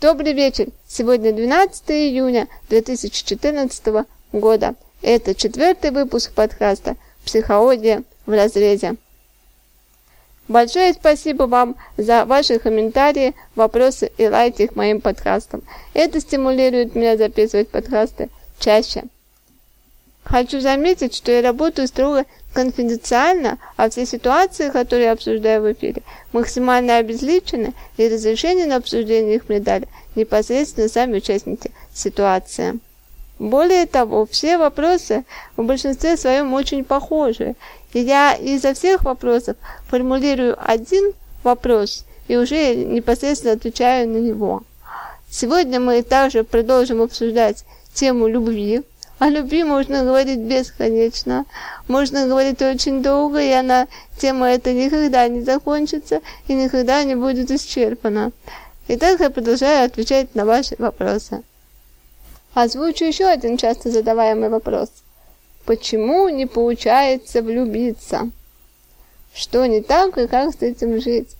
Добрый вечер! Сегодня 12 июня 2014 года. Это четвертый выпуск подкаста «Психология в разрезе». Большое спасибо вам за ваши комментарии, вопросы и лайки к моим подкастам. Это стимулирует меня записывать подкасты чаще. Хочу заметить, что я работаю строго конфиденциально, а все ситуации, которые я обсуждаю в эфире, максимально обезличены, и разрешение на обсуждение их мне дали непосредственно сами участники ситуации. Более того, все вопросы в большинстве своем очень похожи, и я изо всех вопросов формулирую один вопрос и уже непосредственно отвечаю на него. Сегодня мы также продолжим обсуждать тему любви, о любви можно говорить бесконечно, можно говорить очень долго, и она, тема эта никогда не закончится и никогда не будет исчерпана. Итак, я продолжаю отвечать на ваши вопросы. Озвучу еще один часто задаваемый вопрос. Почему не получается влюбиться? Что не так и как с этим жить?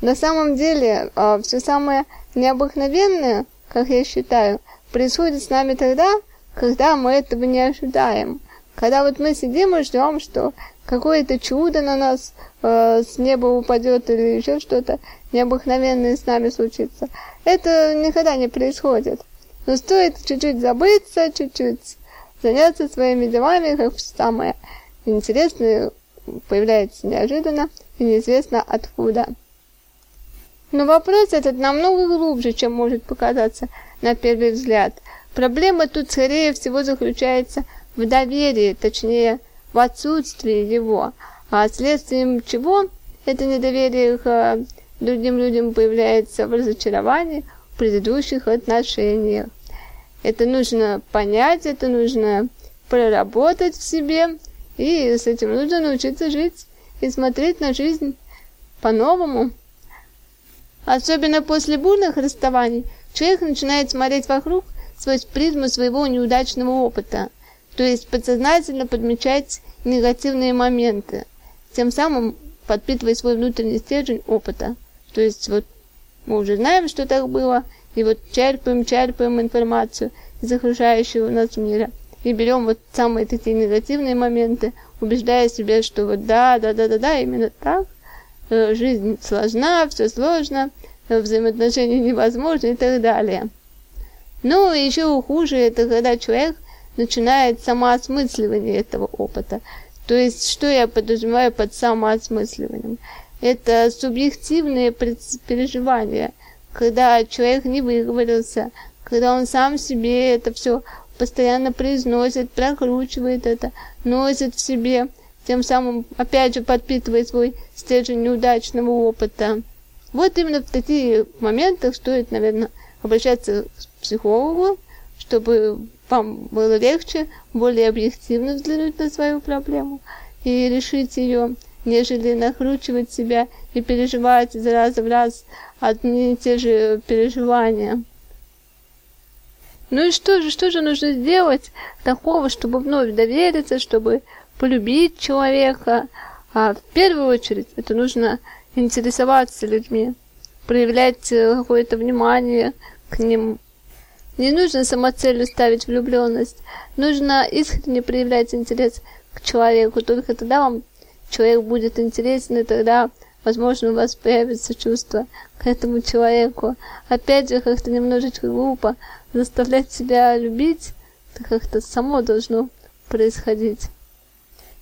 На самом деле, а, все самое необыкновенное, как я считаю, происходит с нами тогда, когда мы этого не ожидаем. Когда вот мы сидим и ждем, что какое-то чудо на нас э, с неба упадет или еще что-то необыкновенное с нами случится. Это никогда не происходит. Но стоит чуть-чуть забыться, чуть-чуть заняться своими делами, как самое интересное появляется неожиданно и неизвестно откуда. Но вопрос этот намного глубже, чем может показаться на первый взгляд. Проблема тут, скорее всего, заключается в доверии, точнее, в отсутствии его, а следствием чего это недоверие к другим людям появляется в разочаровании в предыдущих отношениях. Это нужно понять, это нужно проработать в себе, и с этим нужно научиться жить и смотреть на жизнь по-новому. Особенно после бурных расставаний человек начинает смотреть вокруг сквозь призму своего неудачного опыта, то есть подсознательно подмечать негативные моменты, тем самым подпитывая свой внутренний стержень опыта. То есть вот мы уже знаем, что так было, и вот черпаем, черпаем информацию из окружающего нас мира. И берем вот самые такие негативные моменты, убеждая себя, что вот да, да, да, да, да, именно так. Э, жизнь сложна, все сложно, взаимоотношения невозможны и так далее. Ну, и еще хуже, это когда человек начинает самоосмысливание этого опыта. То есть, что я подразумеваю под самоосмысливанием? Это субъективные переживания, когда человек не выговорился, когда он сам себе это все постоянно произносит, прокручивает это, носит в себе, тем самым, опять же, подпитывает свой стержень неудачного опыта. Вот именно в таких моментах стоит, наверное, обращаться к психологу, чтобы вам было легче, более объективно взглянуть на свою проблему и решить ее, нежели накручивать себя и переживать из раза в раз одни и те же переживания. Ну и что же, что же нужно сделать такого, чтобы вновь довериться, чтобы полюбить человека? А в первую очередь это нужно интересоваться людьми, проявлять какое-то внимание к ним. Не нужно самоцелью ставить влюбленность, нужно искренне проявлять интерес к человеку, только тогда вам человек будет интересен, и тогда, возможно, у вас появится чувство к этому человеку. Опять же, как-то немножечко глупо заставлять себя любить, это как-то само должно происходить.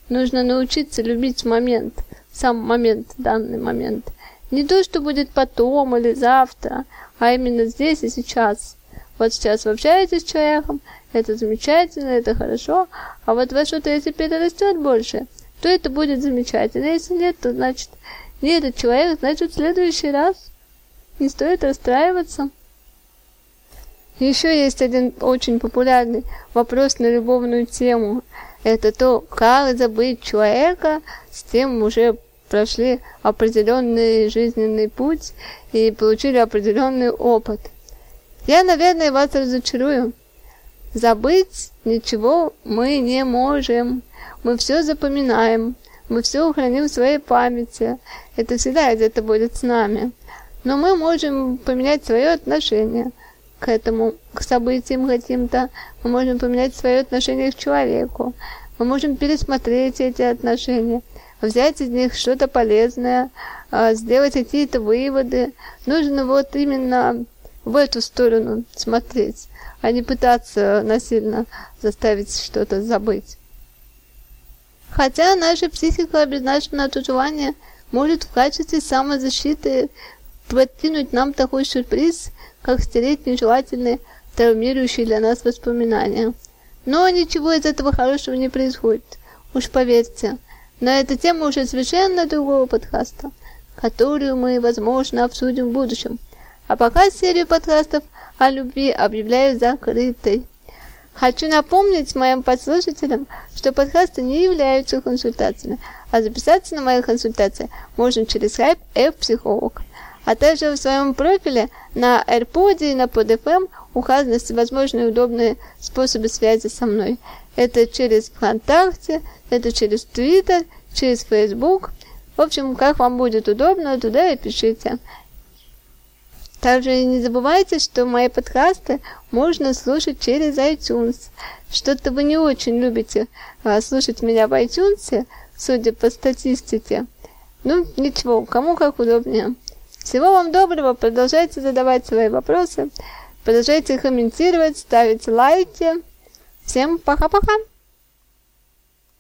Нужно научиться любить момент, сам момент, данный момент. Не то, что будет потом или завтра, а именно здесь и сейчас. Вот сейчас вы общаетесь с человеком, это замечательно, это хорошо, а вот во что-то если перерастет больше, то это будет замечательно. Если нет, то значит не этот человек, значит в следующий раз не стоит расстраиваться. Еще есть один очень популярный вопрос на любовную тему. Это то, как забыть человека, с тем уже прошли определенный жизненный путь и получили определенный опыт. Я, наверное, вас разочарую. Забыть ничего мы не можем. Мы все запоминаем. Мы все храним в своей памяти. Это всегда где-то будет с нами. но мы можем поменять свое отношение к этому, к событиям каким-то, мы можем поменять свое отношение к человеку, мы можем пересмотреть эти отношения, взять из них что-то полезное, а, сделать какие-то выводы. Нужно вот именно в эту сторону смотреть, а не пытаться насильно заставить что-то забыть. Хотя наша психика без нашего желания может в качестве самозащиты подкинуть нам такой сюрприз, как стереть нежелательные, травмирующие для нас воспоминания. Но ничего из этого хорошего не происходит, уж поверьте. Но эта тема уже совершенно другого подкаста, которую мы, возможно, обсудим в будущем. А пока серию подкастов о любви объявляю закрытой. Хочу напомнить моим подслушателям, что подкасты не являются консультациями, а записаться на мои консультации можно через Skype F-психолог. А также в своем профиле на AirPod и на PodFM указаны всевозможные удобные способы связи со мной. Это через ВКонтакте, это через Twitter, через Facebook. В общем, как вам будет удобно, туда и пишите. Также не забывайте, что мои подкасты можно слушать через iTunes. Что-то вы не очень любите а, слушать меня в iTunes, судя по статистике. Ну, ничего, кому как удобнее. Всего вам доброго, продолжайте задавать свои вопросы, продолжайте комментировать, ставить лайки. Всем пока-пока!